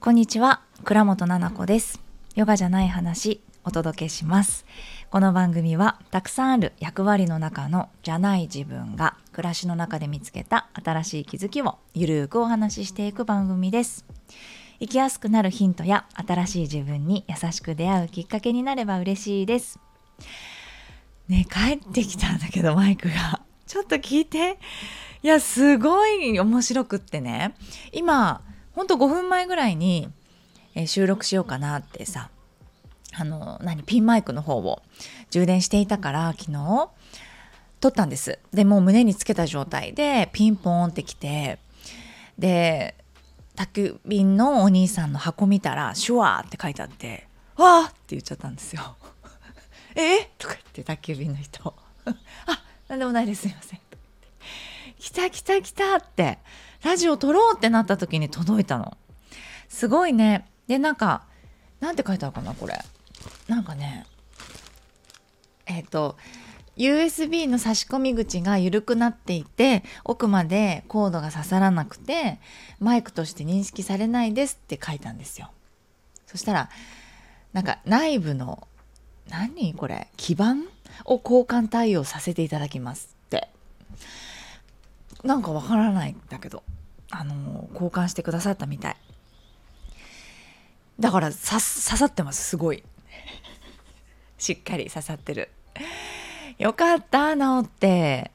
こんにちは倉本々子です。ヨガじゃない話お届けします。この番組はたくさんある役割の中のじゃない自分が暮らしの中で見つけた新しい気づきをゆるーくお話ししていく番組です。生きやすくなるヒントや新しい自分に優しく出会うきっかけになれば嬉しいです。ね帰ってきたんだけどマイクが。ちょっと聞いて。いやすごい面白くってね。今ほんと5分前ぐらいに、えー、収録しようかなってさあの何ピンマイクの方を充電していたから昨日撮ったんです。でもう胸につけた状態。でピンポーンってきてで宅便のお兄さんの箱見たら「シュワー」って書いてあって「わー!」って言っちゃったんですよ。え？とか言って宅急便の人「あなんでもないです。すいません」来た来た来たって。ラジオ撮ろうってなった時に届いたの。すごいね。でなんかなんて書いてあるかなこれ。なんかねえっ、ー、と USB の差し込み口が緩くなっていて奥までコードが刺さらなくてマイクとして認識されないですって書いたんですよ。そしたらなんか内部の何これ基板を交換対応させていただきますって。なんかわからないんだけどあの交換してくださったみたい。だから刺さってますすごい。しっかり刺さってる。よかった治って。やっ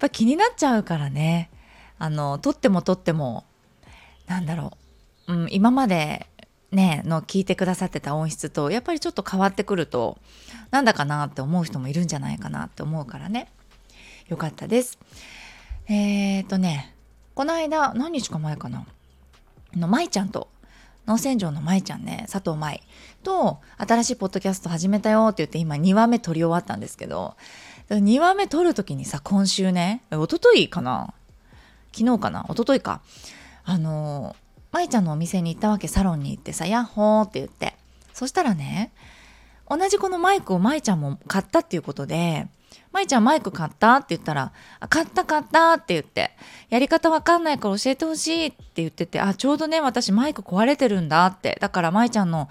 ぱ気になっちゃうからね。あの取っても取ってもなんだろう、うん、今までねの聞いてくださってた音質とやっぱりちょっと変わってくるとなんだかなって思う人もいるんじゃないかなって思うからね。よかったです。えー、とねこの間何日か前かな。の舞ちゃんと農船城の舞ちゃんね佐藤舞と新しいポッドキャスト始めたよって言って今2話目撮り終わったんですけど2話目撮る時にさ今週ね一昨日かな？昨日かな？一昨日か。あの舞ちゃんのお店に行ったわけサロンに行ってさ「ヤッホー」って言って。そしたらね同じこのマイクを舞ちゃんも買ったっていうことで舞ちゃんマイク買った？って言ったら、買った買ったって言って、やり方わかんないから教えてほしいって言ってて、あ、ちょうどね、私マイク壊れてるんだって。だから舞ちゃんの、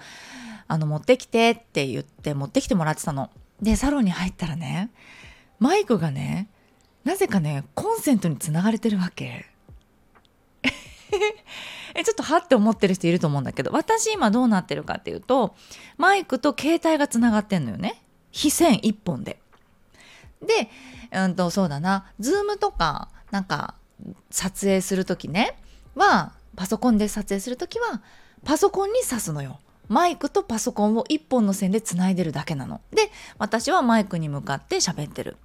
あの、持ってきてって言って、持ってきてもらってたの。で、サロンに入ったらね、マイクがね、なぜかね、コンセントにつながれてるわけ。えちょっとはって思ってる人いると思うんだけど私今どうなってるかっていうとマイクと携帯がつながってんのよね配線1本でで、うんと、そうだな、 Zoom とか、なんか、撮影する時ね、は、パソコンで撮影する時は、パソコンに挿すのよ。マイクとパソコンを一本の線で繋いでるだけなの。で、私はマイクに向かって喋ってる。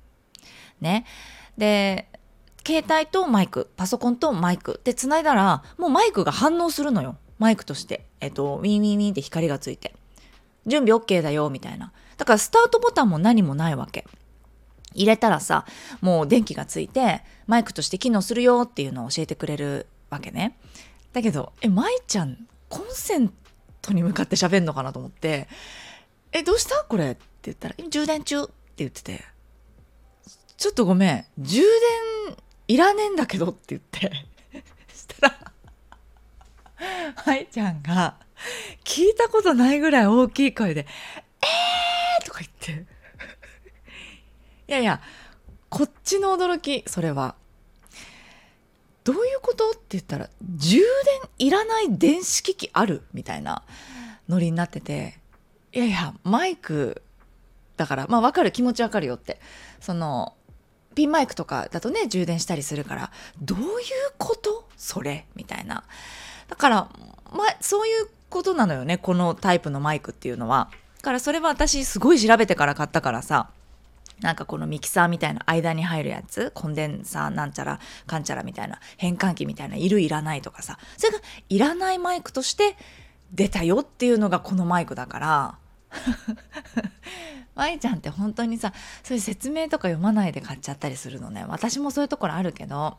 ね。で、携帯とマイク、パソコンとマイクで繋いだら、もうマイクが反応するのよ。マイクとして。えっと、ウィンウィンウィンって光がついて。準備 OK だよ、みたいな。だからスタートボタンも何もないわけ。入れたらさ、もう電気がついて、マイクとして機能するよっていうのを教えてくれるわけね。だけど、え、舞ちゃん、コンセントに向かって喋んのかなと思って、え、どうした？これって言ったら、今充電中って言ってて、ちょっとごめん、充電いらねえんだけどって言って、したら、舞ちゃんが、聞いたことないぐらい大きい声で、えーとか言って、いやいや、こっちの驚き、それは。どういうこと？って言ったら、充電いらない電子機器あるみたいなノリになってて、いやいや、マイク、だから、まあわかる、気持ちわかるよって。その、ピンマイクとかだとね、充電したりするから、どういうこと？それ？みたいな。だから、まあ、そういうことなのよね、このタイプのマイクっていうのは。だからそれは私すごい調べてから買ったからさ、なんかこのミキサーみたいな間に入るやつ、コンデンサーなんちゃらかんちゃらみたいな、変換器みたいな、いるいらないとかさ、それがいらないマイクとして出たよっていうのがこのマイクだから、舞ちゃんって本当にさ、そういう説明とか読まないで買っちゃったりするのね。私もそういうところあるけど、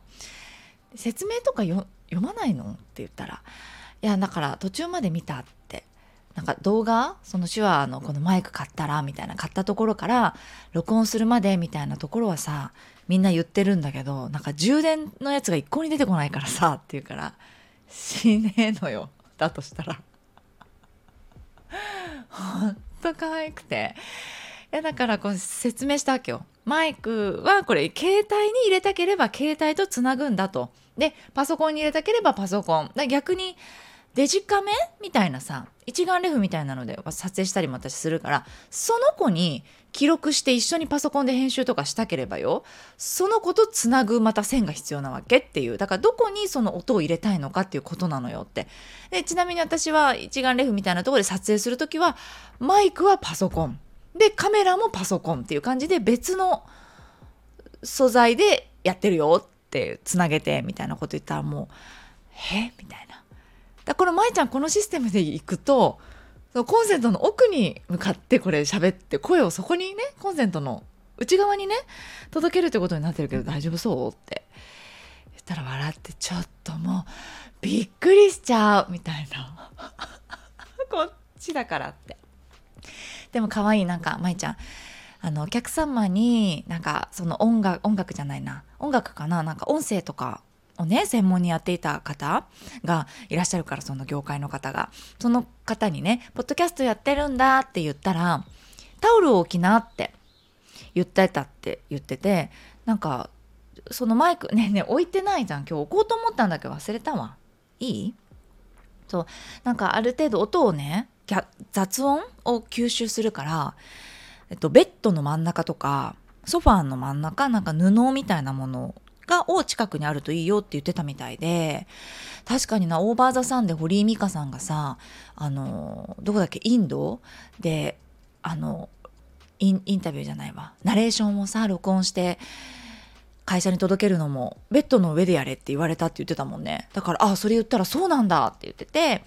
説明とか読まないの？って言ったら、いや、だから途中まで見たって。なんか動画その手話のこのマイク買ったらみたいな買ったところから録音するまでみたいなところはさみんな言ってるんだけどなんか充電のやつが一向に出てこないからさって言うから死ねえのよ。だとしたら。ほんと可愛くて。いやだからこう説明したわけよ。マイクはこれ携帯に入れたければ携帯とつなぐんだと。でパソコンに入れたければパソコン。逆にデジカメみたいなさ一眼レフみたいなので撮影したりも私するからその子に記録して一緒にパソコンで編集とかしたければよその子とつなぐまた線が必要なわけっていう。だからどこにその音を入れたいのかっていうことなのよって。でちなみに私は一眼レフみたいなところで撮影する時はマイクはパソコン。でカメラもパソコンっていう感じで別の素材でやってるよってつなげてみたいなこと言ったらもう「えみたいな。だこの舞ちゃんこのシステムでいくとコンセントの奥に向かってこれ喋って声をそこにねコンセントの内側にね届けるってことになってるけど大丈夫そうって。言ったら笑ってちょっともうびっくりしちゃうみたいな。こっちだからって。でも可愛いなんか舞ちゃん。あのお客様になんかその音楽音楽じゃないな。音楽かな？なんか音声とかをね専門にやっていた方がいらっしゃるからその業界の方が。その方にね「ポッドキャストやってるんだ」って言ったら「タオルを置きな」って言ってたって言っててなんかそのマイクねね置いてないじゃん今日置こうと思ったんだけど忘れたわ。いい？そう。なんかある程度音をね雑音を吸収するから、えっと、ベッドの真ん中とかソファーの真ん中なんか布みたいなものをがを近くにあるといいよって言ってたみたいで確かになオーバー・ザ・サンで堀井美香さんがさあのどこだっけインドであのインインタビューじゃないわ。ナレーションをさ録音して会社に届けるのもベッドの上でやれって言われたって言ってたもんね。だからあそれ言ったらそうなんだって言ってて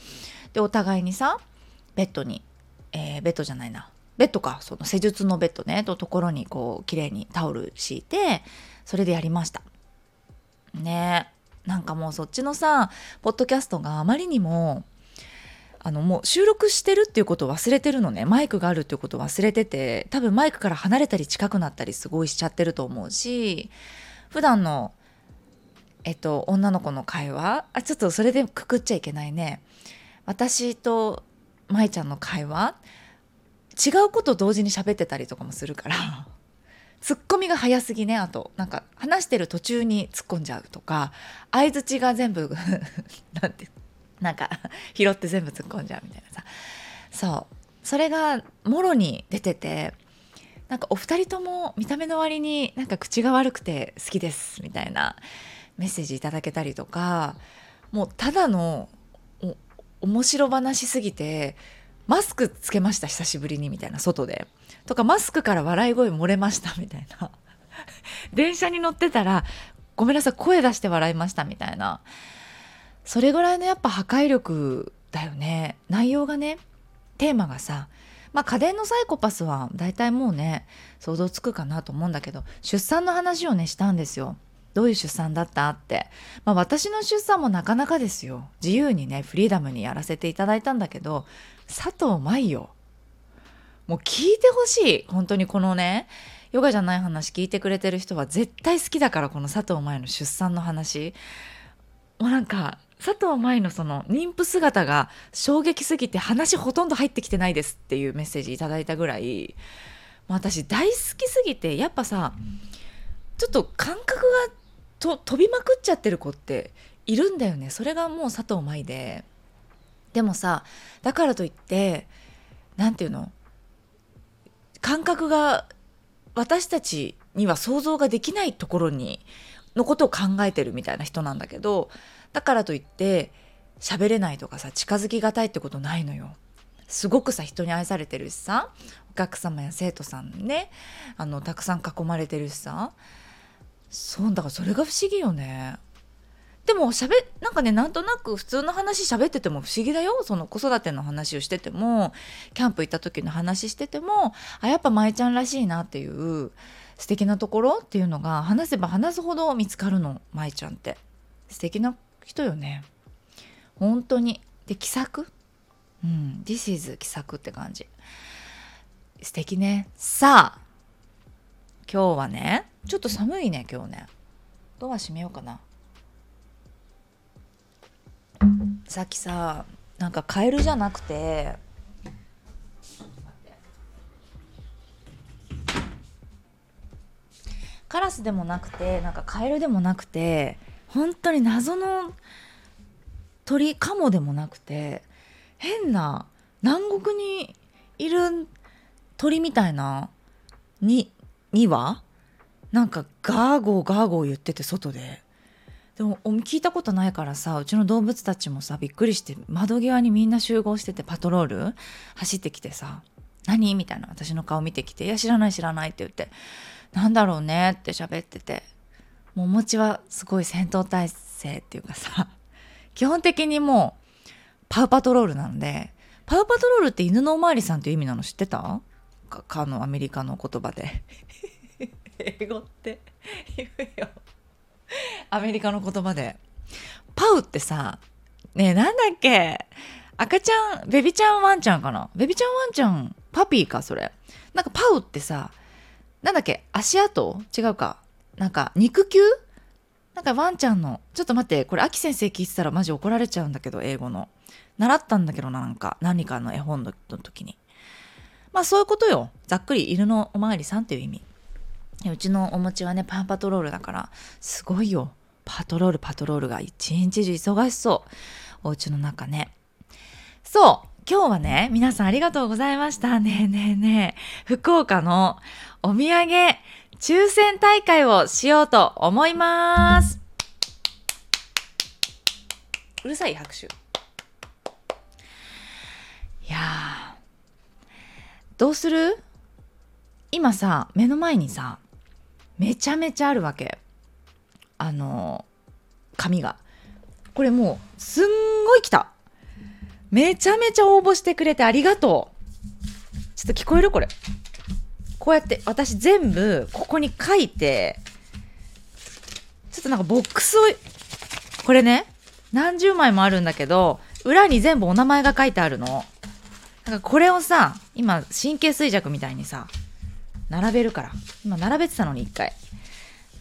でお互いにさベッドに、えー、ベッドじゃないな。ベッドか。その施術のベッドね。とところにこう綺麗にタオル敷いてそれでやりました。ね。なんかもうそっちのさポッドキャストがあまりにもあのもう収録してるっていうことを忘れてるのね。マイクがあるっていうことを忘れてて多分マイクから離れたり近くなったりすごいしちゃってると思うし普段のえっと女の子の会話あちょっとそれでくくっちゃいけないね。私と舞ちゃんの会話違うこと同時に喋ってたりとかもするから。ツッコミが早すぎねあと。なんか話してる途中に突っ込んじゃうとか相づちが全部 なんてなんか拾って全部突っ込んじゃうみたいなさ。そう。それがもろに出ててなんかお二人とも見た目の割になんか口が悪くて好きですみたいなメッセージいただけたりとかもうただの面白話すぎてマスクつけました久しぶりにみたいな外で。とかマスクから笑い声漏れましたみたいな。電車に乗ってたらごめんなさい声出して笑いましたみたいな。それぐらいのやっぱ破壊力だよね。内容がねテーマがさまあ家電のサイコパスは大体もうね想像つくかなと思うんだけど出産の話をねしたんですよ。どういう出産だったって、まあ、私の出産もなかなかですよ。自由にねフリーダムにやらせていただいたんだけど佐藤舞よ。もう聞いてほしい。本当にこのねヨガじゃない話聞いてくれてる人は絶対好きだからこの佐藤舞の出産の話。もうなんか佐藤舞のその妊婦姿が衝撃すぎて話ほとんど入ってきてないですっていうメッセージいただいたぐらい私大好きすぎてやっぱさちょっと感覚がと飛びまくっちゃってる子っているんだよね。それがもう佐藤舞で。でもさだからといって何て言うの？感覚が私たちには想像ができないところにのことを考えてるみたいな人なんだけどだからといって喋れないとかさ近づきがたいってことないのよ。すごくさ人に愛されてるしさお客様や生徒さんねあのたくさん囲まれてるしさそうだからそれが不思議よねでもしゃべなんかねなんとなく普通の話喋ってても不思議だよ。その子育ての話をしててもキャンプ行った時の話しててもあやっぱ舞ちゃんらしいなっていう素敵なところっていうのが話せば話すほど見つかるの舞ちゃんって。素敵な人よね。本当に。で気さく。うん。This is 気さくって感じ。素敵ね。さあ今日はねちょっと寒いね今日ね。ドア閉めようかな。さっきさなんかカエルじゃなくてカラスでもなくてなんかカエルでもなくて本当に謎の鳥カモでもなくて変な南国にいる鳥みたいなににはなんかガーゴーガーゴー言ってて外で。でも聞いたことないからさうちの動物たちもさびっくりして窓際にみんな集合しててパトロール？走ってきてさ「何?」みたいな。私の顔見てきて「いや知らない知らない」って言って「なんだろうね」って喋ってて。もうお餅はすごい戦闘態勢っていうかさ基本的にもうパウパトロールなんでパウパトロールって犬のおまわりさんっていう意味なの知ってた？かかのアメリカの言葉で。英語って。言うよ。アメリカの言葉で。パウってさねえなんだっけ？赤ちゃんベビちゃんワンちゃんかな？ベビちゃんワンちゃんパピーかそれ。なんかパウってさなんだっけ？足跡？違うか。なんか肉球？なんかワンちゃんの。ちょっと待ってこれ秋先生聞いてたらマジ怒られちゃうんだけど英語の。習ったんだけどななんか何かの絵本の時に。まあそういうことよ。ざっくり犬のおまわりさんっていう意味。うちのお餅はねパンパトロールだからすごいよ。パトロールパトロールが一日中忙しそう。お家の中ね。そう。今日はね皆さんありがとうございました。ねえねえねえ。福岡のお土産抽選大会をしようと思います。うるさい拍手。いやどうする？今さ目の前にさめちゃめちゃあるわけ。あの紙が。これもうすんごい来た。めちゃめちゃ応募してくれてありがとう。ちょっと聞こえるこれ。こうやって私全部ここに書いてちょっとなんかボックスをこれね何十枚もあるんだけど裏に全部お名前が書いてあるの。なんかこれをさ今神経衰弱みたいにさ並べるから。今並べてたのに一回。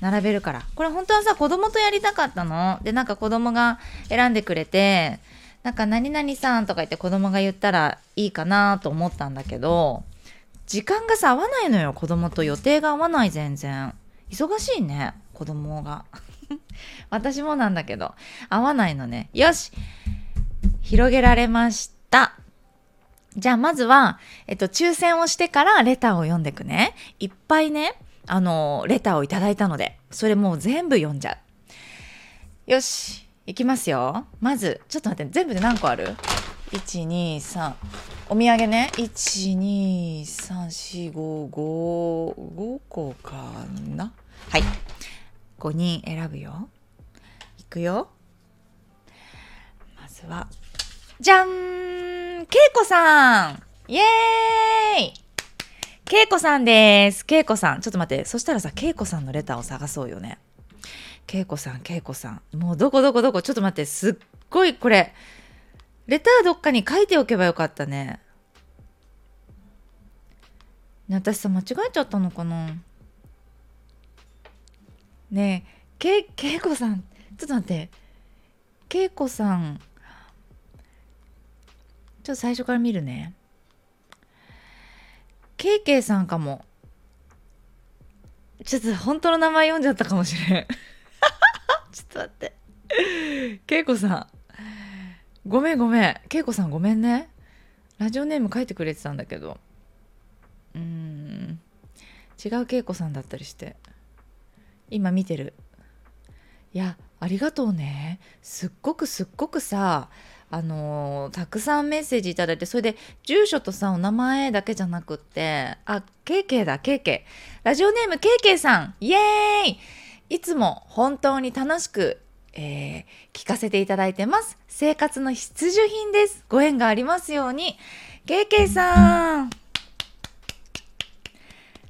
並べるから。これ本当はさ子供とやりたかったの？でなんか子供が選んでくれてなんか何々さんとか言って子供が言ったらいいかなと思ったんだけど時間がさ合わないのよ。子供と予定が合わない全然。忙しいね子供が。私もなんだけど合わないのね。よし広げられました。じゃあまずは、えっと、抽選をしてからレターを読んでいくね。いっぱいね、あの、レターをいただいたので、それもう全部読んじゃう。よし、いきますよ。まず、ちょっと待って、全部で何個ある ?1、2、3。お土産ね。1、2、3、4、5、5、5個かな。はい。5人選ぶよ。いくよ。まずは、じゃんけいこさんイエーイけいこさんです。けいこさん。ちょっと待って。そしたらさ、けいこさんのレターを探そうよね。けいこさん、けいこさん。もうどこどこどこ。ちょっと待って。すっごいこれ。レターどっかに書いておけばよかったね。ね私さ、間違えちゃったのかなねえ、け、けいこさん。ちょっと待って。けいこさん。ちょっと最初から見るね。ケイケイさんかも。ちょっと本当の名前読んじゃったかもしれん。ちょっと待って。ケイコさん。ごめんごめん。ケイコさんごめんね。ラジオネーム書いてくれてたんだけど。うーん。違うケイコさんだったりして。今見てる。いや、ありがとうね。すっごくすっごくさ、あのー、たくさんメッセージいただいてそれで住所とさお名前だけじゃなくってあケイケイだケイケイ。ラジオネームケイケイさん。イエーイ！いつも本当に楽しく、えー、聞かせていただいてます。生活の必需品です。ご縁がありますように。ケイケイさん。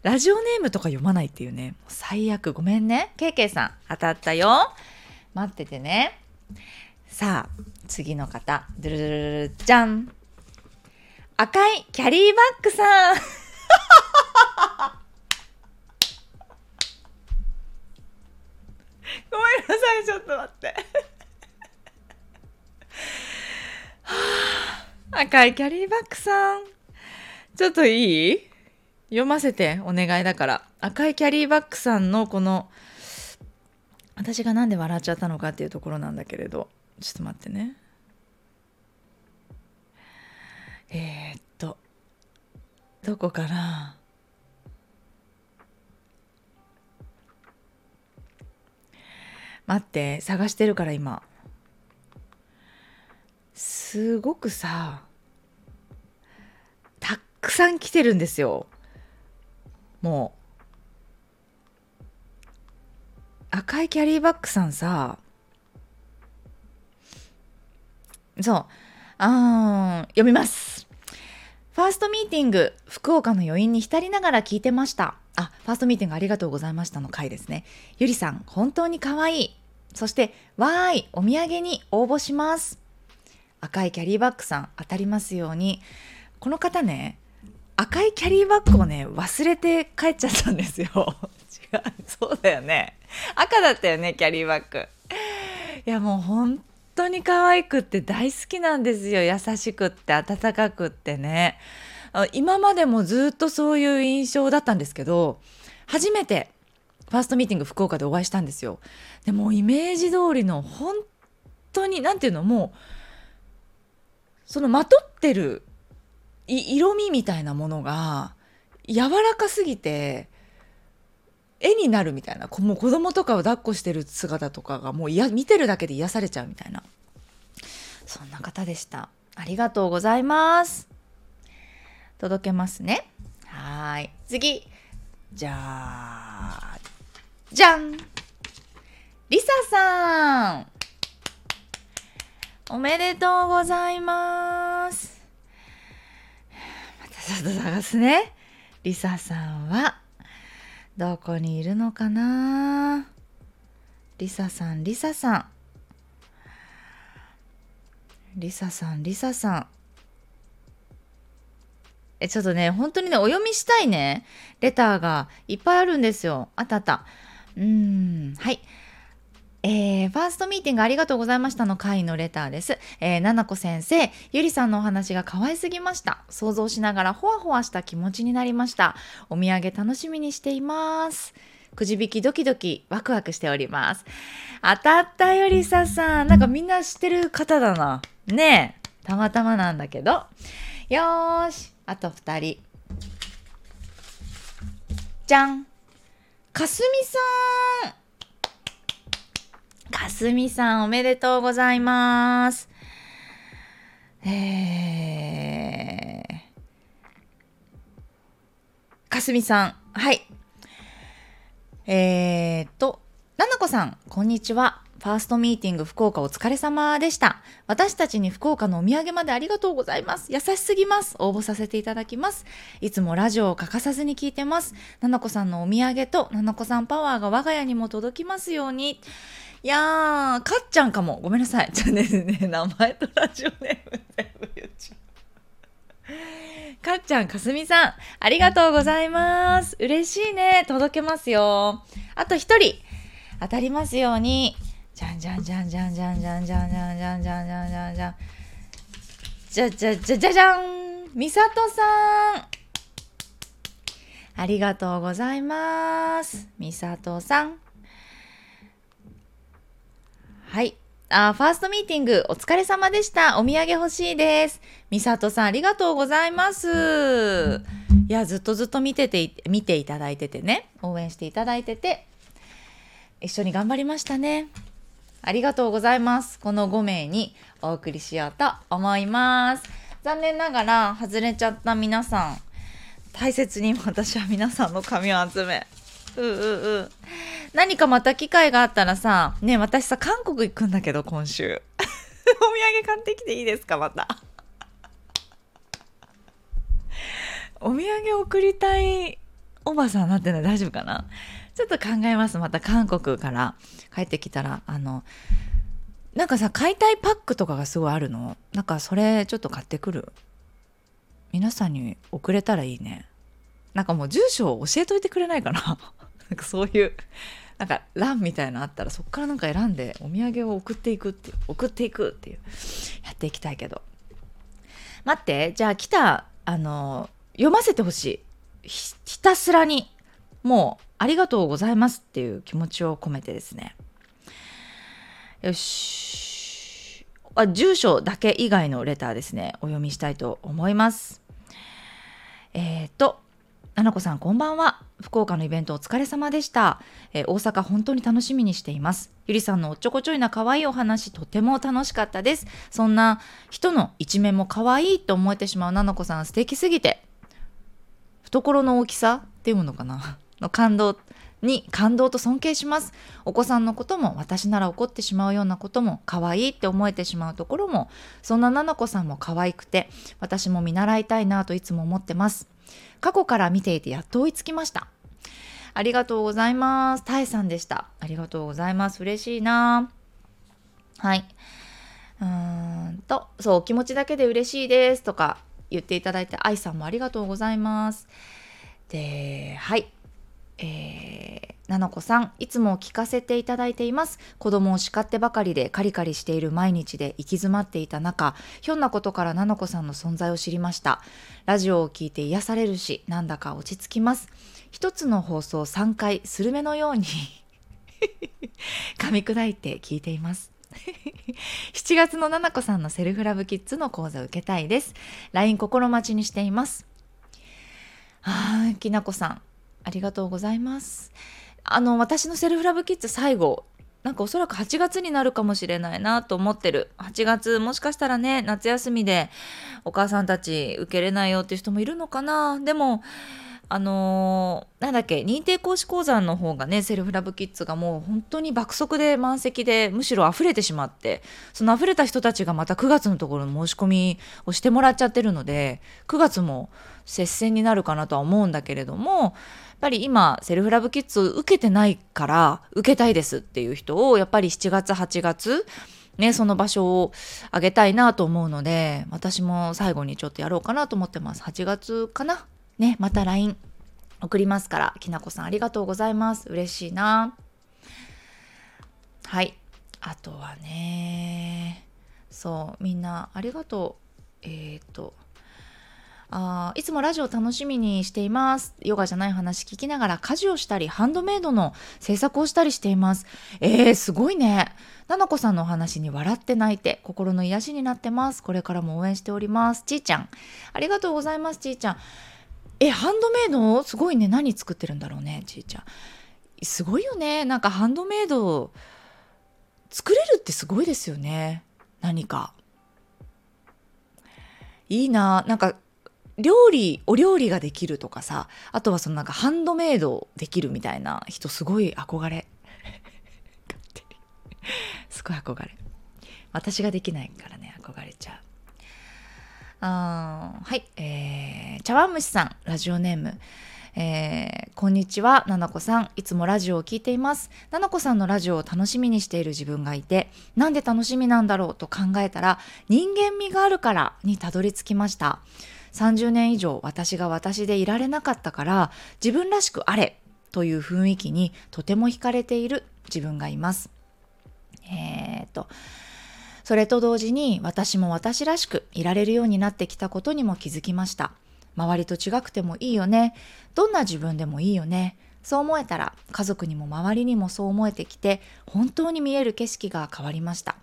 ラジオネームとか読まないっていうね。最悪。ごめんね。ケイケイさん。当たったよ。待っててね。さあ次の方。ドゥルルルルじゃん赤いキャリーバッグさんごめんなさいちょっと待って赤いキャリーバッグさんちょっといい読ませてお願いだから赤いキャリーバッグさんのこの私が何で笑っちゃったのかっていうところなんだけれどちょっと待ってね。えー、っとどこかな？待って探してるから今。すごくさたくさん来てるんですよ。もう。赤いキャリーバッグさんさそう。あ読みます。ファーストミーティング福岡の余韻に浸りながら聞いてました。あファーストミーティングありがとうございましたの回ですね。ゆりさん本当に可愛い。そしてわーいお土産に応募します。赤いキャリーバッグさん当たりますように。この方ね赤いキャリーバッグをね忘れて帰っちゃったんですよ。違うそうだよね。赤だったよねキャリーバッグ。いやもう本当に可愛くって大好きなんですよ。優しくって温かくってね。今までもずっとそういう印象だったんですけど初めてファーストミーティング福岡でお会いしたんですよ。でもイメージ通りの本当に何ていうのもうそのまとってる色味みたいなものが柔らかすぎて絵になるみたいな。もう子供とかを抱っこしてる姿とかがもういや見てるだけで癒されちゃうみたいな。そんな方でした。ありがとうございます。届けますね。はい。次。じゃあじゃん。りささん。おめでとうございます。またちょっと探すね。りささんは、どこにいるのかな？りささん、りささん。りささん、りささん。え、ちょっとね、本当にね、お読みしたいね、レターがいっぱいあるんですよ。あったあった。うーん、はい。えー、ファーストミーティングありがとうございましたの回のレターです。えー、ななこ先生、ゆりさんのお話が可愛すぎました。想像しながらほわほわした気持ちになりました。お土産楽しみにしています。くじ引きドキドキワクワクしております。当たったよりささん。なんかみんな知ってる方だな。ねえ。たまたまなんだけど。よーし。あと2人。じゃん。かすみさん。かすみさんおめでとうございます。えー、かすみさん、はい。えー、っと、ななこさん、こんにちは。ファーストミーティング福岡お疲れ様でした。私たちに福岡のお土産までありがとうございます。優しすぎます。応募させていただきます。いつもラジオを欠かさずに聞いてます。ななこさんのお土産とななこさんパワーが我が家にも届きますように。いやー、かっちゃんかも。ごめんなさい。じゃね、ね、名前とラジオネーム全部言っちゃう。かっちゃん、かすみさん、ありがとうございます。嬉しいね。届けますよ。あと一人、当たりますように。じゃんじゃんじゃんじゃんじゃんじゃんじゃんじゃんじゃんじゃんじゃんじゃんじゃん。じゃじゃじゃじゃじゃんみさとさんありがとうございます。みさとさん。はい。あ、ファーストミーティングお疲れ様でした。お土産欲しいです。みさとさんありがとうございます。いや、ずっとずっと見てて、見ていただいててね、応援していただいてて、一緒に頑張りましたね。ありがとうございます。この5名にお送りしようと思います。残念ながら外れちゃった皆さん、大切に私は皆さんの紙を集め、うんうう何かまた機会があったらさね私さ韓国行くんだけど今週。お土産買ってきていいですかまた。お土産送りたいおばさんなっての大丈夫かな？ちょっと考えますまた韓国から。帰ってきたらあのなんかさ買いたいパックとかがすごいあるの？なんかそれちょっと買ってくる？皆さんに送れたらいいね。なんかもう住所を教えといてくれないかな？なんかそういうなんか欄みたいなのあったらそこからなんか選んでお土産を送っていくっていう送っていくっていうやっていきたいけど。待ってじゃあ来たあの読ませてほしい。ひたすらにもうありがとうございますっていう気持ちを込めてですね。よし。あ住所だけ以外のレターですね。お読みしたいと思います。えっ、ー、とななこさんこんばんは。福岡のイベントお疲れ様でした、えー、大阪本当に楽しみにしています。ゆりさんのおっちょこちょいな可愛いお話とても楽しかったです。そんな人の一面も可愛いと思えてしまうななこさん素敵すぎて。懐の大きさっていうのかな？の感動に感動と尊敬します。お子さんのことも私なら怒ってしまうようなことも可愛いって思えてしまうところもそんな菜々子さんも可愛くて私も見習いたいなといつも思ってます。過去から見ていてやっと追いつきました。ありがとうございます。たえさんでした。ありがとうございます。嬉しいな。はい。うーんとそう気持ちだけで嬉しいですとか言っていただいて愛さんもありがとうございます。ではい。えー、なのこさん、いつも聞かせていただいています。子供を叱ってばかりでカリカリしている毎日で行き詰まっていた中、ひょんなことからなのこさんの存在を知りました。ラジオを聞いて癒されるし、なんだか落ち着きます。一つの放送3回、スルメのように 噛み砕いて聞いています。7月のななこさんのセルフラブキッズの講座を受けたいです。LINE 心待ちにしています。あー、きなこさん、ありがとうございます。あの、私のセルフラブキッズ最後、なんかおそらく8月になるかもしれないなと思ってる。8月、もしかしたらね、夏休みでお母さんたち受けれないよっていう人もいるのかな。でも、あのー、なんだっけ、認定講師講座の方がね、セルフラブキッズがもう本当に爆速で満席で、むしろ溢れてしまって、その溢れた人たちがまた9月のところの申し込みをしてもらっちゃってるので、9月も接戦になるかなとは思うんだけれども、やっぱり今、セルフラブキッズを受けてないから、受けたいですっていう人を、やっぱり7月、8月、ね、その場所をあげたいなと思うので、私も最後にちょっとやろうかなと思ってます。8月かな？ね、また LINE 送りますから、きなこさんありがとうございます。嬉しいな。はい。あとはね、そう、みんなありがとう。えっ、ー、と、あいつもラジオ楽しみにしています。ヨガじゃない話聞きながら家事をしたり、ハンドメイドの制作をしたりしています。えー、すごいね。ななこさんのお話に笑って泣いて、心の癒しになってます。これからも応援しております。ちーちゃん。ありがとうございます、ちーちゃん。えハンドメイドすごいね何作ってるんだろうねちいちゃんすごいよねなんかハンドメイド作れるってすごいですよね何かいいななんか料理お料理ができるとかさあとはそのなんかハンドメイドできるみたいな人すごい憧れ すごい憧れ私ができないからね憧れちゃうあはい、えー、茶碗蒸しさん、ラジオネーム。えー、こんにちは、ななこさん。いつもラジオを聞いています。ななこさんのラジオを楽しみにしている自分がいて、なんで楽しみなんだろうと考えたら、人間味があるからにたどり着きました。30年以上私が私でいられなかったから、自分らしくあれという雰囲気にとても惹かれている自分がいます。えー、っと、それと同時に私も私らしくいられるようになってきたことにも気づきました。周りと違くてもいいよね。どんな自分でもいいよね。そう思えたら家族にも周りにもそう思えてきて本当に見える景色が変わりました。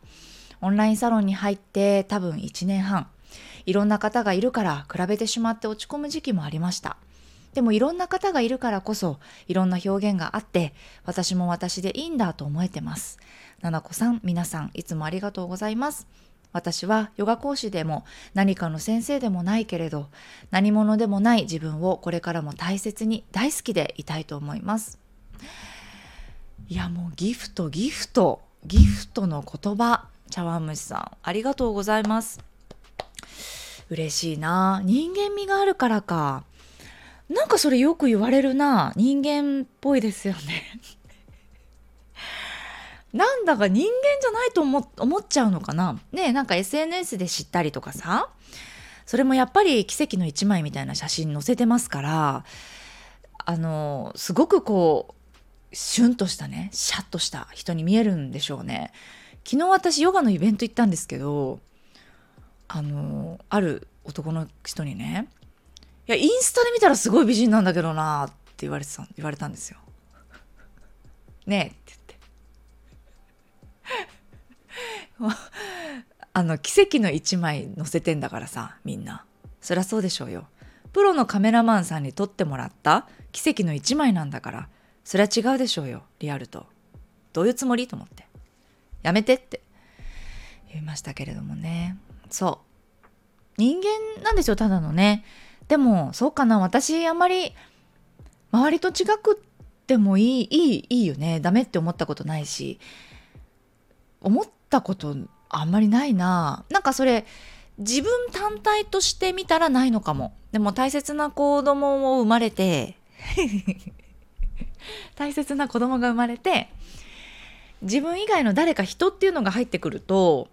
オンラインサロンに入って多分1年半。いろんな方がいるから比べてしまって落ち込む時期もありました。でもいろんな方がいるからこそいろんな表現があって私も私でいいんだと思えてます。ななこさん、皆さん、いつもありがとうございます。私はヨガ講師でも何かの先生でもないけれど、何者でもない自分をこれからも大切に大好きでいたいと思います。いや、もうギフト、ギフト、ギフトの言葉、茶碗蒸しさん、ありがとうございます。嬉しいな。人間味があるからか。なんかそれよく言われるな。人間っぽいですよね。なんだか人間じゃないと思思っちゃうのかなねなんか SNS で知ったりとかさそれもやっぱり奇跡の一枚みたいな写真載せてますからあのすごくこうシュンとしたねシャッとした人に見えるんでしょうね昨日私ヨガのイベント行ったんですけどあのある男の人にねいやインスタで見たらすごい美人なんだけどなって言われてた言われたんですよ。ねえって言って。あの奇跡の一枚載せてんだからさみんな。そりゃそうでしょうよ。プロのカメラマンさんに撮ってもらった奇跡の一枚なんだからそれは違うでしょうよリアルと。どういうつもり？と思って。やめてって言いましたけれどもね。そう。人間なんですよただのね。でもそうかな。私あんまり周りと違くってもいいいいいいよね。ダメって思ったことないし。思ったことあんまりないな。なんかそれ自分単体として見たらないのかも。でも大切な子供を生まれて 大切な子供が生まれて自分以外の誰か人っていうのが入ってくると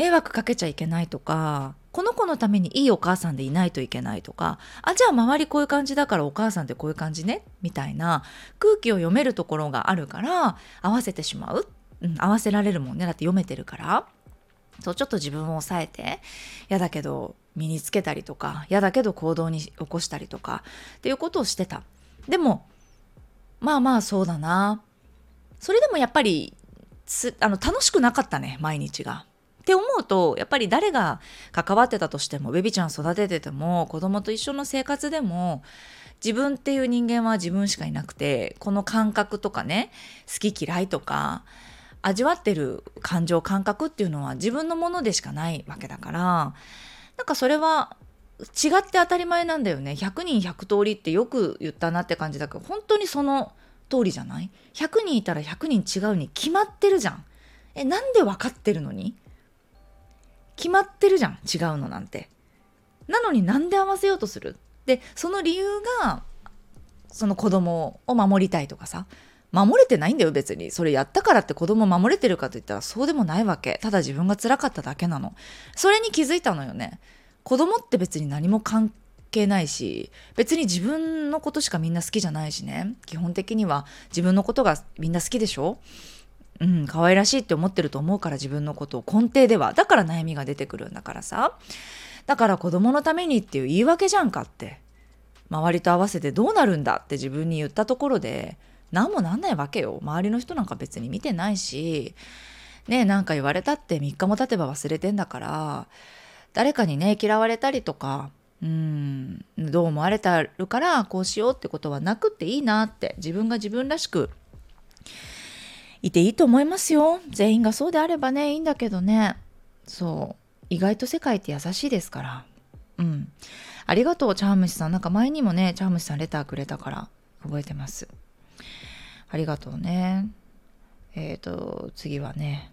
迷惑かけちゃいけないとかこの子のためにいいお母さんでいないといけないとかあじゃあ周りこういう感じだからお母さんってこういう感じねみたいな空気を読めるところがあるから合わせてしまう、うん、合わせられるもんね。だって読めてるから。そうちょっと自分を抑えて嫌だけど身につけたりとか嫌だけど行動に起こしたりとかっていうことをしてた。でもまあまあそうだな。それでもやっぱりあの楽しくなかったね毎日が。って思うとやっぱり誰が関わってたとしてもベビちゃん育ててても子供と一緒の生活でも自分っていう人間は自分しかいなくてこの感覚とかね好き嫌いとか味わってる感情感覚っていうのは自分のものでしかないわけだからなんかそれは違って当たり前なんだよね100人100通りってよく言ったなって感じだけど本当にその通りじゃない ?100 人いたら100人違うに決まってるじゃん。え、なんで分かってるのに？決まってるじゃん違うのなんて。なのになんで合わせようとする？でその理由がその子供を守りたいとかさ。守れてないんだよ別に。それやったからって子供守れてるかといったらそうでもないわけ。ただ自分が辛かっただけなの。それに気づいたのよね。子供って別に何も関係ないし別に自分のことしかみんな好きじゃないしね。基本的には自分のことがみんな好きでしょ？うん可愛らしいって思ってると思うから自分のことを根底では。だから悩みが出てくるんだからさ。だから子供のためにっていう言い訳じゃんかって。周りと合わせてどうなるんだって自分に言ったところで何もなんないわけよ。周りの人なんか別に見てないし。ねなんか言われたって3日も経てば忘れてんだから。誰かにね嫌われたりとかうんどう思われてるからこうしようってことはなくっていいなって。自分が自分らしくいていいと思いますよ。全員がそうであればねいいんだけどね。そう。意外と世界って優しいですから。うん。ありがとうチャームシさん。なんか前にもねチャームシさんレターくれたから覚えてます。ありがとうね。えっ、ー、と次はね。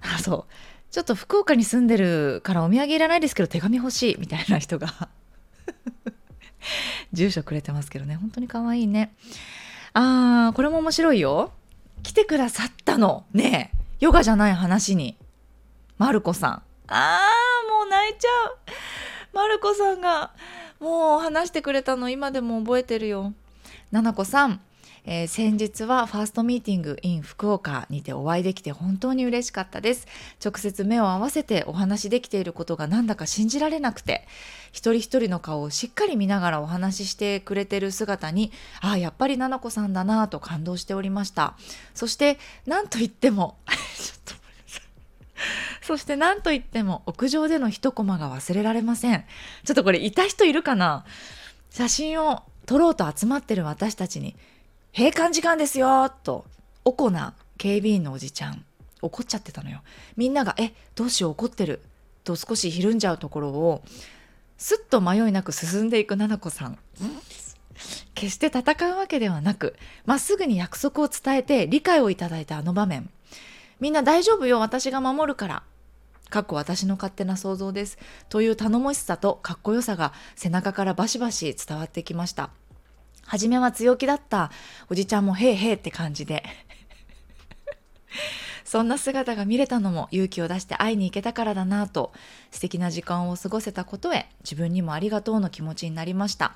あそう。ちょっと福岡に住んでるからお土産いらないですけど手紙欲しいみたいな人が。住所くれてますけどね。本当に可愛いね。あーこれも面白いよ。来てくださったの。ねえ。ヨガじゃない話に。マルコさん。あーもう泣いちゃう。マルコさんがもう話してくれたの今でも覚えてるよ。ななこさん。えー、先日はファーストミーティング in 福岡にてお会いできて本当に嬉しかったです。直接目を合わせてお話しできていることがなんだか信じられなくて一人一人の顔をしっかり見ながらお話ししてくれてる姿にああやっぱり奈々子さんだなと感動しておりました。そして何と言っても ちょっとそして何と言っても屋上での一コマが忘れられません。ちょっとこれいた人いるかな？写真を撮ろうと集まってる私たちに閉館時間ですよと、おこな警備員のおじちゃん、怒っちゃってたのよ。みんなが、え、どうしよう怒ってる。と少しひるんじゃうところを、すっと迷いなく進んでいく七子さん。決して戦うわけではなく、まっすぐに約束を伝えて理解をいただいたあの場面。みんな大丈夫よ、私が守るから。かっこ私の勝手な想像です。という頼もしさとかっこよさが背中からバシバシ伝わってきました。初めは強気だった。おじちゃんもへいへいって感じで。そんな姿が見れたのも勇気を出して会いに行けたからだなと素敵な時間を過ごせたことへ自分にもありがとうの気持ちになりました。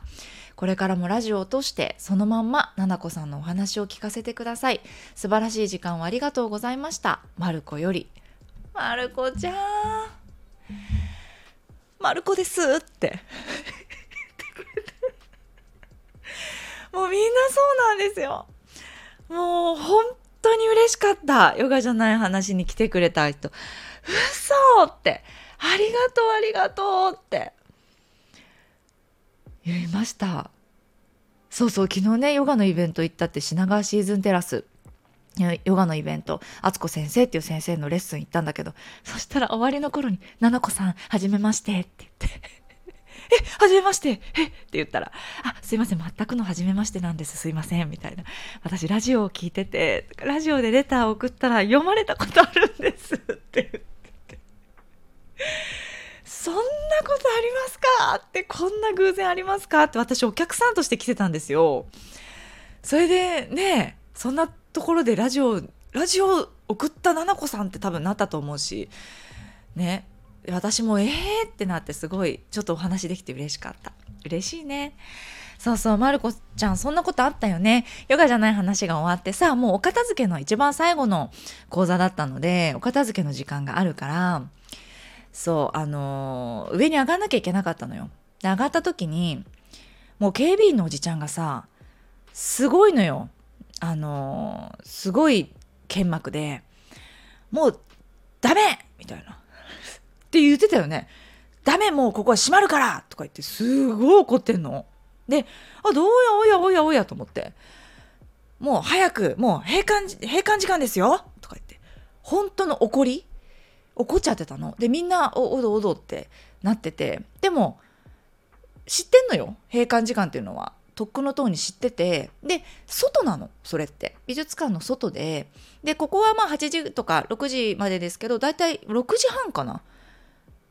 これからもラジオを通してそのまんまななこさんのお話を聞かせてください。素晴らしい時間をありがとうございました。まる子より。まる子ちゃん。まる子ですって。もうみんなそうなんですよ。もう本当に嬉しかった。ヨガじゃない話に来てくれた人。嘘って。ありがとうありがとうって言いました。そうそう昨日ねヨガのイベント行ったって品川シーズンテラスヨガのイベント、敦子先生っていう先生のレッスン行ったんだけど、そしたら終わりの頃に、ななこさん、はじめましてって言って、え、はじめまして。えって言ったら、あ、すいません、全くのはじめましてなんです、すいません、みたいな。私、ラジオを聞いてて、ラジオでレターを送ったら読まれたことあるんです。って言ってて。そんなことありますか？って、こんな偶然ありますか？って私、お客さんとして来てたんですよ。それでね、そんなところでラジオラジオ送ったななこさんって多分なったと思うしね。私もえーってなってすごいちょっとお話できて嬉しかった嬉しいねそうそう、まる子ちゃん、そんなことあったよね。ヨガじゃない話が終わってさ、もうお片付けの一番最後の講座だったので、お片付けの時間があるから、そう、あの、上に上がんなきゃいけなかったのよ。で、上がった時に、もう警備員のおじちゃんがさ、すごいのよ。あの、すごい剣幕で、もうダメみたいな。って言ってたよね。ダメもうここは閉まるからとか言ってすごい怒ってんの。で、あ、どうやおやおやおやと思って。もう早く、もう閉館、閉館時間ですよとか言って。本当の怒り？怒っちゃってたの。で、みんな、お、おどおどってなってて。でも、知ってんのよ。閉館時間っていうのは。とっくの塔に知っててで外なのそれって美術館の外ででここはまあ8時とか6時までですけどだいたい6時半かな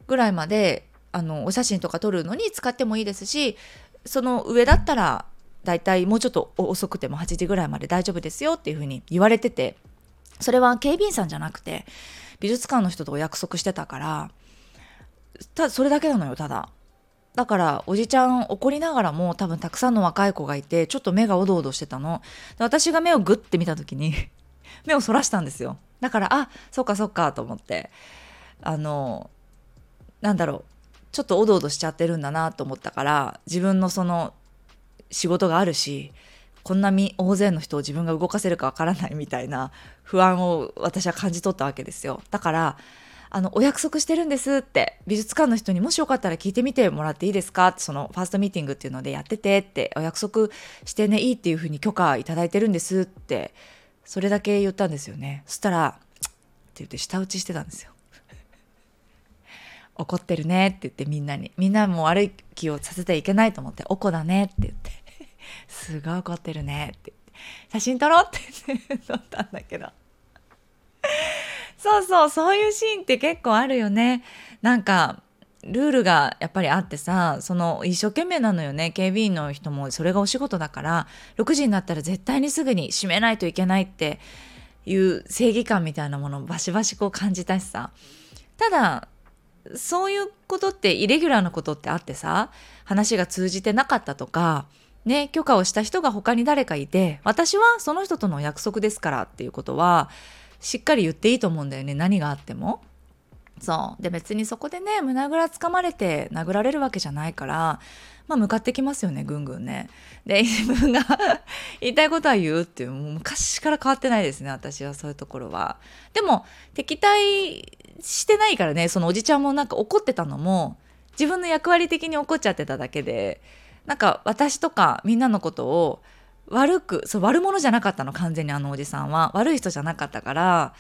ぐらいまであのお写真とか撮るのに使ってもいいですしその上だったらだいたいもうちょっと遅くても8時ぐらいまで大丈夫ですよっていうふうに言われててそれは警備員さんじゃなくて美術館の人とお約束してたからただそれだけなのよただ。だからおじちゃん怒りながらも多分たくさんの若い子がいてちょっと目がおどおどしてたの。で私が目をグッて見た時に 目をそらしたんですよ。だからあそっかそっかと思って。あのなんだろうちょっとおどおどしちゃってるんだなと思ったから自分のその仕事があるしこんな大勢の人を自分が動かせるかわからないみたいな不安を私は感じ取ったわけですよだからあの、お約束してるんですって、美術館の人にもしよかったら聞いてみてもらっていいですか？って、そのファーストミーティングっていうのでやっててって、お約束してね、いいっていうふうに許可いただいてるんですって、それだけ言ったんですよね。そしたら、って言って舌打ちしてたんですよ。怒ってるねって言ってみんなに。みんなも悪い気をさせてはいけないと思って、おこだねって言って。すごい怒ってるねってって。写真撮ろうって言って撮ったんだけど。そうそう、そういうシーンって結構あるよね。なんか、ルールがやっぱりあってさ、その一生懸命なのよね。警備員の人もそれがお仕事だから、6時になったら絶対にすぐに閉めないといけないっていう正義感みたいなものをバシバシこう感じたしさ。ただ、そういうことってイレギュラーなことってあってさ、話が通じてなかったとか、ね、許可をした人が他に誰かいて、私はその人との約束ですからっていうことは、しっかり言っていいと思うんだよね何があっても。そうで別にそこでね胸ぐらつかまれて殴られるわけじゃないからまあ向かってきますよねぐんぐんね。で自分が 言いたいことは言うっていうう昔から変わってないですね私はそういうところは。でも敵対してないからねそのおじちゃんもなんか怒ってたのも自分の役割的に怒っちゃってただけでなんか私とかみんなのことを悪くそう悪者じゃなかったの完全にあのおじさんは悪い人じゃなかったから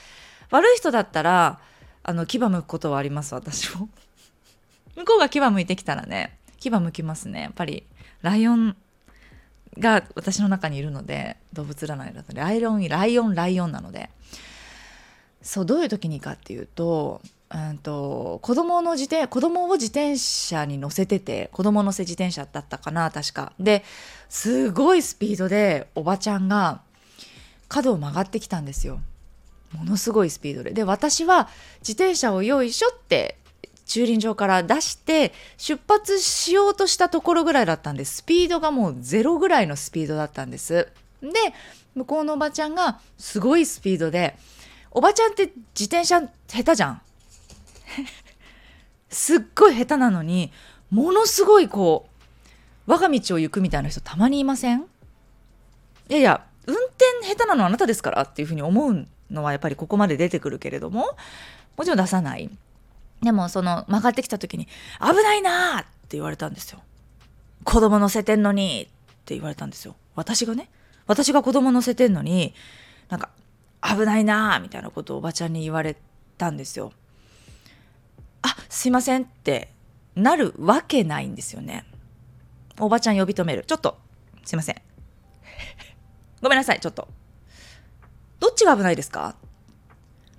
悪い人だったらあの牙むくことはあります私も 向こうが牙むいてきたらね牙むきますね。やっぱりライオンが私の中にいるので動物占いだとライオンライオンライオンなので。そうどういう時にかっていうとうんと子供の自転子供を自転車に乗せてて子供乗せ自転車だったかな確か。ですごいスピードでおばちゃんが角を曲がってきたんですよ。ものすごいスピードで。で私は自転車をよいしょって駐輪場から出して出発しようとしたところぐらいだったんです。スピードがもうゼロぐらいのスピードだったんです。で向こうのおばちゃんがすごいスピードでおばちゃんって自転車下手じゃん? すっごい下手なのにものすごいこう我が道を行くみたいな人たまにいません?いやいや運転下手なのはあなたですからっていうふうに思うのはやっぱりここまで出てくるけれどももちろん出さない。でもその曲がってきた時に「危ないな!」って言われたんですよ子供乗せてんのに！って言われたんですよ。私がね。私が子供乗せてんのになんか危ないなみたいなことをおばちゃんに言われたんですよあすいませんってなるわけないんですよね。おばちゃん呼び止めるちょっとすいません。ごめんなさい。ちょっと。どっちが危ないですか？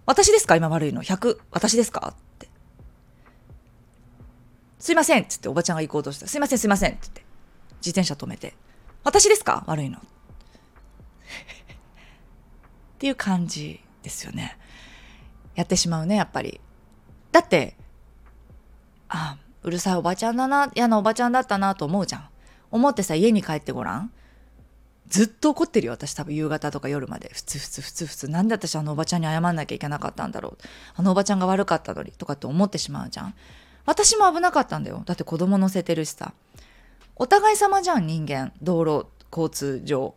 私ですか？今悪いの。100私ですか？すいません。っつっておばちゃんが行こうとした。すいませんすいません。っつって自転車止めて。私ですか？悪いの。っていう感じですよね。やってしまうねやっぱり。だってあうるさいおばちゃんだな。嫌なおばちゃんだったなと思うじゃん。思ってさ家に帰ってごらん。ずっと怒ってるよ私多分。夕方とか夜まで。ふつふつふつふつ。なんで私あのおばちゃんに謝んなきゃいけなかったんだろう。あのおばちゃんが悪かったのにとかって思ってしまうじゃん。私も危なかったんだよだって子供乗せてるしさお互い様じゃん人間道路交通上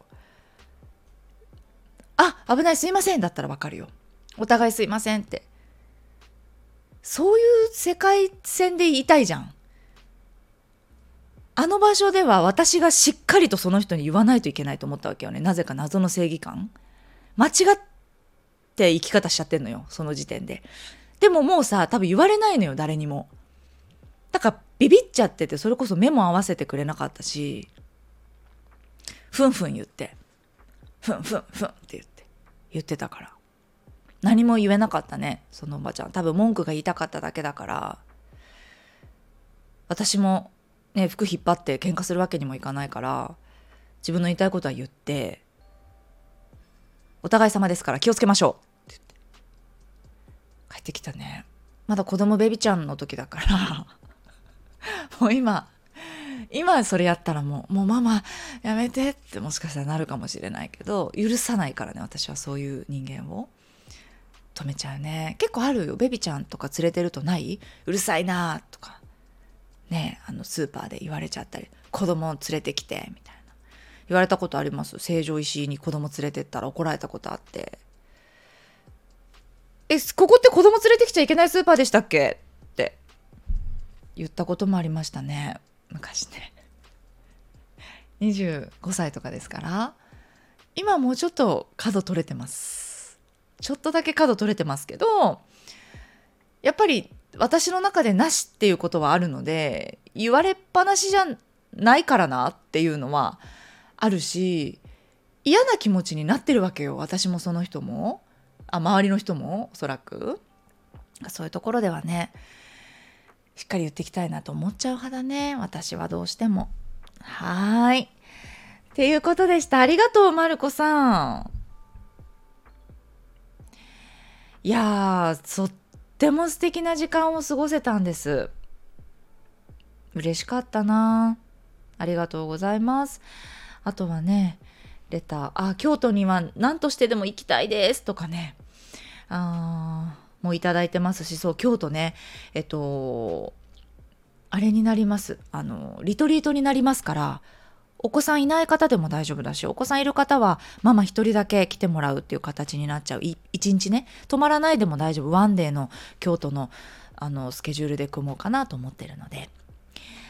あ危ないすいませんだったらわかるよお互いすいませんってそういう世界線でいたいじゃんあの場所では私がしっかりとその人に言わないといけないと思ったわけよね。なぜか謎の正義感。間違って生き方しちゃってんのよ、その時点で。でももうさ、多分言われないのよ、誰にも。だからビビっちゃってて、それこそ目も合わせてくれなかったし、ふんふん言って、ふんふんふんって言って、言ってたから。何も言えなかったね、そのおばちゃん。多分文句が言いたかっただけだから、私もね、服引っ張って喧嘩するわけにもいかないから自分の言いたいことは言ってお互い様ですから気をつけましょうって言って帰ってきたねまだ子供ベビちゃんの時だから もう今今それやったらもうもうママやめてってもしかしたらなるかもしれないけど許さないからね私はそういう人間を。止めちゃうね。結構あるよ。ベビちゃんとか連れてるとない？うるさいなとか。ねあのスーパーで言われちゃったり。子供を連れてきてみたいな。言われたことあります？成城石井に子供連れてったら怒られたことあって「えここって子供連れてきちゃいけないスーパーでしたっけ?」言ったこともありましたね。昔ね。25歳とかですから。今もうちょっと角取れてます。ちょっとだけ角取れてますけどやっぱり私の中でなしっていうことはあるので言われっぱなしじゃないからなっていうのはあるし嫌な気持ちになってるわけよ。私もその人も。あ周りの人もおそらく。そういうところではね。しっかり言っていきたいなと思っちゃう派だね。私はどうしても。はい。っていうことでした。ありがとうまる子さん。いやーそっても素敵な時間を過ごせたんです。嬉しかったな。ありがとうございます。あとはねレター。あ京都には何としてでも行きたいです。とかね。あもいただいてますしそう京都ねえっとあれになります。あのリトリートになりますからお子さんいない方でも大丈夫だしお子さんいる方はママ一人だけ来てもらうっていう形になっちゃう。一日ね泊まらないでも大丈夫。ワンデーの京都のあのスケジュールで組もうかなと思ってるので。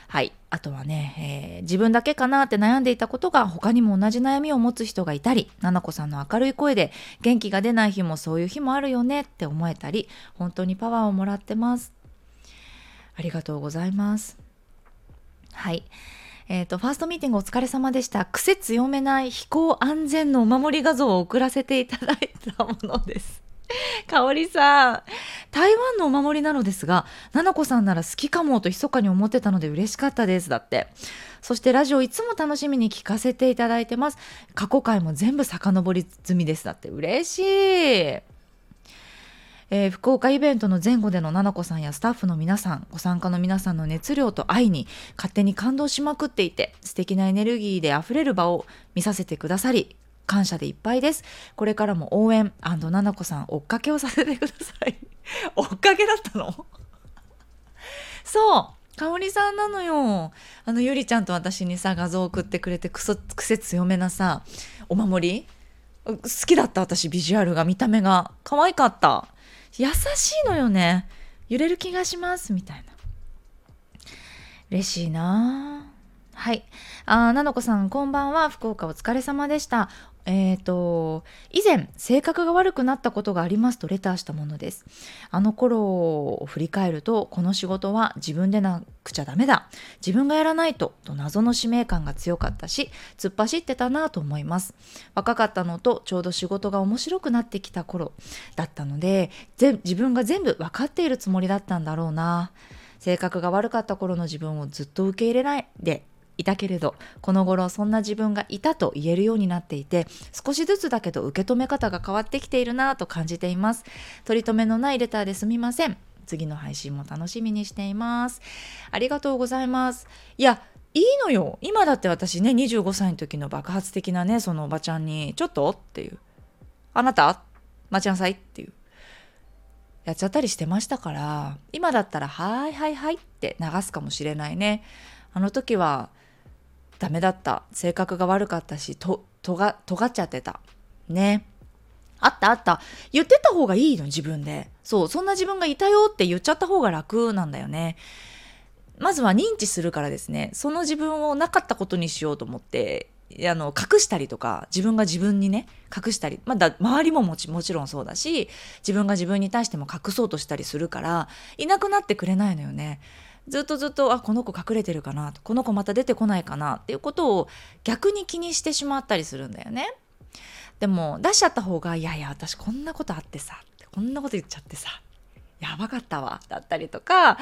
はいあとはね、えー、自分だけかなって悩んでいたことが他にも同じ悩みを持つ人がいたりななこさんの明るい声で元気が出ない日もそういう日もあるよねって思えたり本当にパワーをもらってますありがとうございますはいえっ、ー、と、ファーストミーティングお疲れ様でした。癖強めない飛行安全のお守り画像を送らせていただいたものです。かおりさん、台湾のお守りなのですが、ななこさんなら好きかもと密かに思ってたので嬉しかったです。だって。そしてラジオいつも楽しみに聞かせていただいてます。過去回も全部遡り済みです。だって嬉しい。えー、福岡イベントの前後でのな子さんやスタッフの皆さんご参加の皆さんの熱量と愛に勝手に感動しまくっていて素敵なエネルギーであふれる場を見させてくださり感謝でいっぱいです。これからも応援なな子さん追っかけをさせてください。追っかけだったの？そうかおりさんなのよ。あのゆりちゃんと私にさ画像送ってくれてくそ癖強めなさお守り？好きだった私ビジュアルが見た目が。可愛かった。優しいのよね。揺れる気がしますみたいな。嬉しいなはい。あ、なのこさん、こんばんは。福岡お疲れ様でした。え、ー、と、以前、性格が悪くなったことがありますとレターしたものです。あの頃を振り返ると、この仕事は自分でなくちゃダメだ。自分がやらないと、と謎の使命感が強かったし、突っ走ってたなと思います。若かったのと、ちょうど仕事が面白くなってきた頃だったので、自分が全部分かっているつもりだったんだろうな。性格が悪かった頃の自分をずっと受け入れないでいたけれどこの頃そんな自分がいたと言えるようになっていて少しずつだけど受け止め方が変わってきているなと感じています。取り留めのないレターですみません。次の配信も楽しみにしています。ありがとうございます。いやいいのよ。今だって私ね25歳の時の爆発的なねそのおばちゃんに「ちょっと?」っていう「あなた待ちなさい」っていう。やっちゃったりしてましたから今だったら「はいはいはい」って流すかもしれないね。あの時はダメだった。性格が悪かったしととが尖っちゃってた。ね。あったあった。言ってた方がいいの自分で。そうそんな自分がいたよって言っちゃった方が楽なんだよね。まずは認知するからですね。その自分をなかったことにしようと思ってあの隠したりとか自分が自分にね隠したりまだ周りももちもちろんそうだし自分が自分に対しても隠そうとしたりするからいなくなってくれないのよね。ずっとずっとあこの子隠れてるかなこの子また出てこないかなっていうことを逆に気にしてしまったりするんだよね。でも出しちゃった方がいやいや私こんなことあってさこんなこと言っちゃってさやばかったわだったりとかだ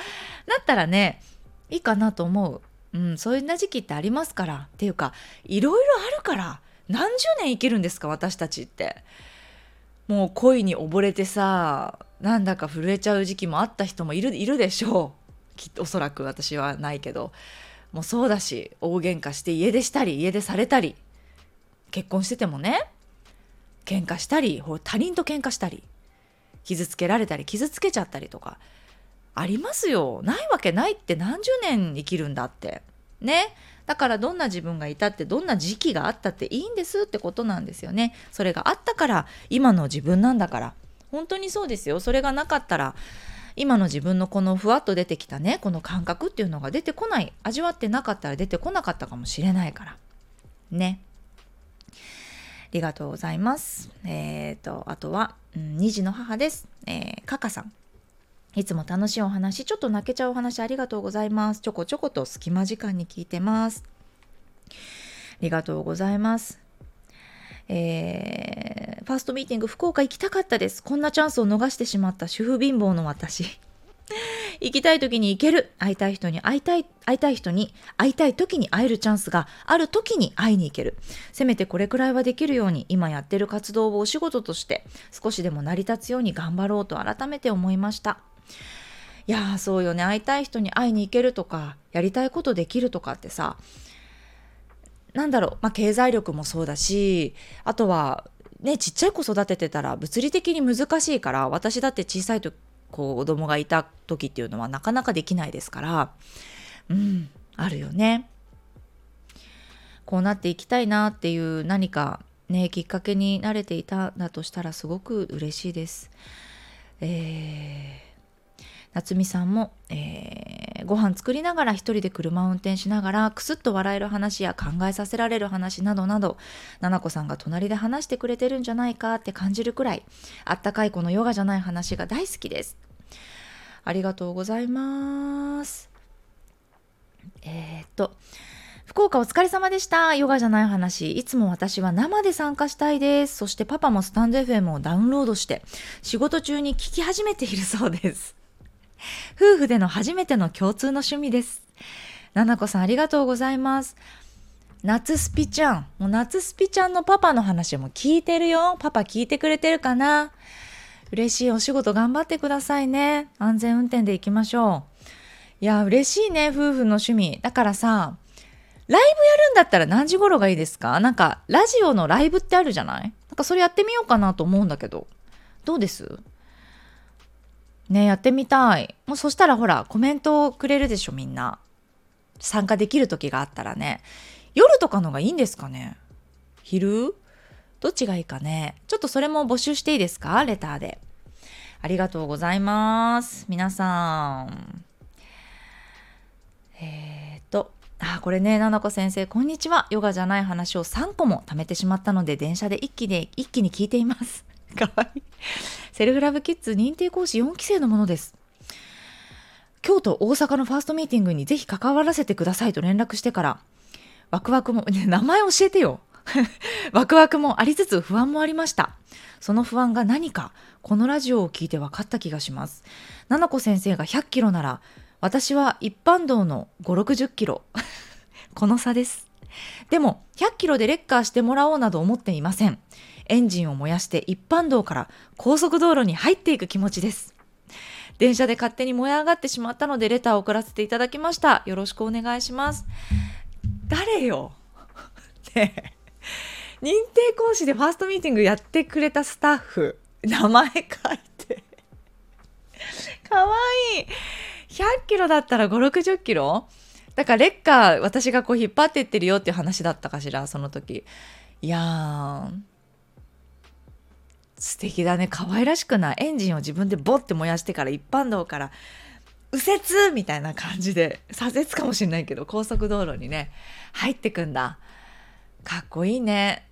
ったらねいいかなと思う。うん、そういうな時期ってありますからっていうかいろいろあるから何十年生きるんですか私たちってもう恋に溺れてさなんだか震えちゃう時期もあった人もいるいるでしょうきおそらく私はないけどもうそうだし大喧嘩して家出したり家出されたり結婚しててもね喧嘩したり他人と喧嘩したり傷つけられたり傷つけちゃったりとかありますよ。ないわけないって何十年生きるんだって。ね。だからどんな自分がいたってどんな時期があったっていいんですってことなんですよね。それがあったから今の自分なんだから。本当にそうですよ。それがなかったら今の自分のこのふわっと出てきたねこの感覚っていうのが出てこない味わってなかったら出てこなかったかもしれないからねありがとうございますえっ、ー、とあとは、うん、2児の母ですえー、カカさんいつも楽しいお話、ちょっと泣けちゃうお話ありがとうございます。ちょこちょこと隙間時間に聞いてます。ありがとうございます。えー、ファーストミーティング福岡行きたかったです。こんなチャンスを逃してしまった主婦貧乏の私。行きたい時に行ける。会いたい人に会いたい、会いたい人に会いたい時に会えるチャンスがある時に会いに行ける。せめてこれくらいはできるように今やってる活動をお仕事として少しでも成り立つように頑張ろうと改めて思いました。いやーそうよね。会いたい人に会いに行けるとか、やりたいことできるとかってさ、なんだろう、まあ、経済力もそうだしあとはねちっちゃい子育ててたら物理的に難しいから私だって小さいと子供がいた時っていうのはなかなかできないですからうんあるよね。こうなっていきたいなっていう何かねきっかけになれていたんだとしたらすごく嬉しいです。えー夏美さんも、えー、ご飯作りながら一人で車を運転しながらクスッと笑える話や考えさせられる話などなど奈々子さんが隣で話してくれてるんじゃないかって感じるくらいあったかいこのヨガじゃない話が大好きですありがとうございますえー、っと福岡お疲れ様でした。ヨガじゃない話。いつも私は生で参加したいです。そしてパパもスタンド FM をダウンロードして仕事中に聞き始めているそうです。夫婦での初めての共通の趣味です。ななこさんありがとうございます。夏スピちゃん。もう夏スピちゃんのパパの話も聞いてるよ。パパ聞いてくれてるかな？嬉しいお仕事頑張ってくださいね。安全運転で行きましょう。いや、嬉しいね、夫婦の趣味。だからさ、ライブやるんだったら何時頃がいいですか？なんか、ラジオのライブってあるじゃない？なんかそれやってみようかなと思うんだけど。どうです？ねやってみたい。もうそしたらほら、コメントをくれるでしょ、みんな。参加できる時があったらね。夜とかのがいいんですかね昼？どっちがいいかねちょっとそれも募集していいですか？レターで。ありがとうございます。皆さん。えー、っと、あ、これね、ななこ先生、こんにちは。ヨガじゃない話を3個も貯めてしまったので、電車で一気で、一気に聞いています。かわいい。セルフラブキッズ認定講師4期生のものです。京都、大阪のファーストミーティングにぜひ関わらせてくださいと連絡してから、ワクワクも、名前教えてよ。ワクワクもありつつ不安もありました。その不安が何か、このラジオを聞いて分かった気がします。ななこ先生が100キロなら、私は一般道の5、60キロ。この差です。でも、100キロでレッカーしてもらおうなど思っていません。エンジンを燃やして一般道から高速道路に入っていく気持ちです。電車で勝手に燃え上がってしまったのでレターを送らせていただきました。よろしくお願いします。誰よ？ね認定講師でファーストミーティングやってくれたスタッフ、名前書いて。かわいい。100キロだったら5、60キロ？だからレッカー私がこう引っ張ってってるよっていう話だったかしら、その時。いやー、素敵だね。可愛らしくない？エンジンを自分でボッて燃やしてから一般道から右折？みたいな感じで、左折かもしれないけど、高速道路にね、入ってくんだ。かっこいいね。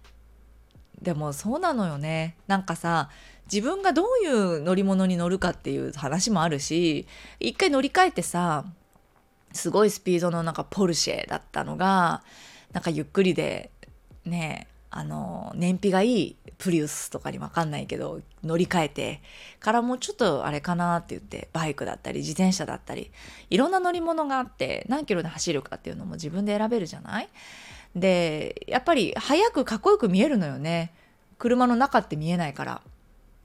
でもそうなのよね。なんかさ、自分がどういう乗り物に乗るかっていう話もあるし、一回乗り換えてさ、すごいスピードのなんかポルシェだったのが、なんかゆっくりで、ね、あの、燃費がいいプリウスとかにわかんないけど、乗り換えて、からもうちょっとあれかなって言って、バイクだったり、自転車だったり、いろんな乗り物があって、何キロで走るかっていうのも自分で選べるじゃない？で、やっぱり速くかっこよく見えるのよね。車の中って見えないから。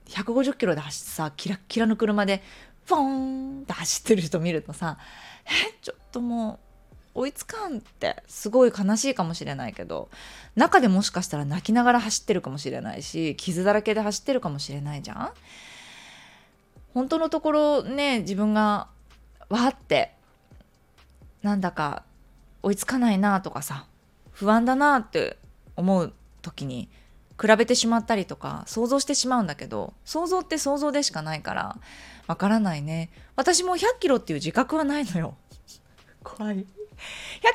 150キロで走ってさ、キラッキラの車で、フォーンって走ってる人見るとさ、え、ちょっともう、追いつかんってすごい悲しいかもしれないけど中でもしかしたら泣きながら走ってるかもしれないし傷だらけで走ってるかもしれないじゃん？本当のところね自分がわってなんだか追いつかないなとかさ不安だなって思う時に比べてしまったりとか想像してしまうんだけど想像って想像でしかないからわからないね。私も100キロっていう自覚はないのよ。怖い。100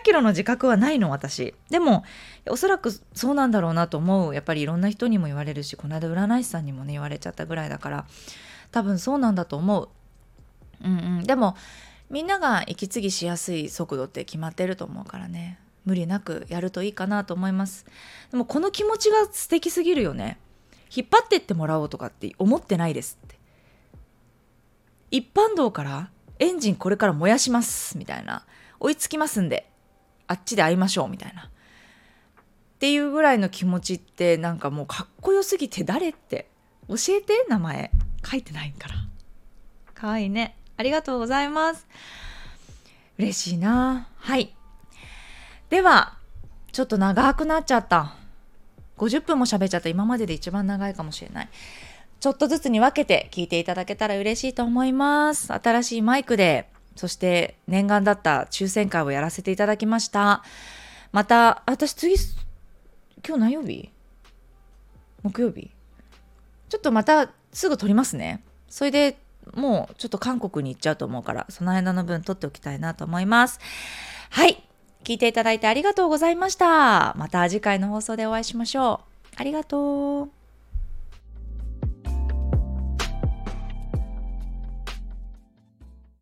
キロの自覚はないの私。でもおそらくそうなんだろうなと思う。やっぱりいろんな人にも言われるしこの間占い師さんにもね言われちゃったぐらいだから。多分そうなんだと思う。うんうん。でもみんなが息継ぎしやすい速度って決まってると思うからね。無理なくやるといいかなと思います。でもこの気持ちが素敵すぎるよね。引っ張ってってもらおうとかって思ってないですって。一般道からエンジンこれから燃やしますみたいな。追いつきますんであっちで会いましょうみたいな。っていうぐらいの気持ちってなんかもうかっこよすぎて誰って教えて名前書いてないから。かわいいね。ありがとうございます。嬉しいな。はい。ではちょっと長くなっちゃった。50分も喋っちゃった。今までで一番長いかもしれない。ちょっとずつに分けて聞いていただけたら嬉しいと思います。新しいマイクでそして念願だった抽選会をやらせていただきました。また、私次、今日何曜日？木曜日？ちょっとまたすぐ撮りますね。それでもうちょっと韓国に行っちゃうと思うから、その間の分撮っておきたいなと思います。はい。聞いていただいてありがとうございました。また次回の放送でお会いしましょう。ありがとう。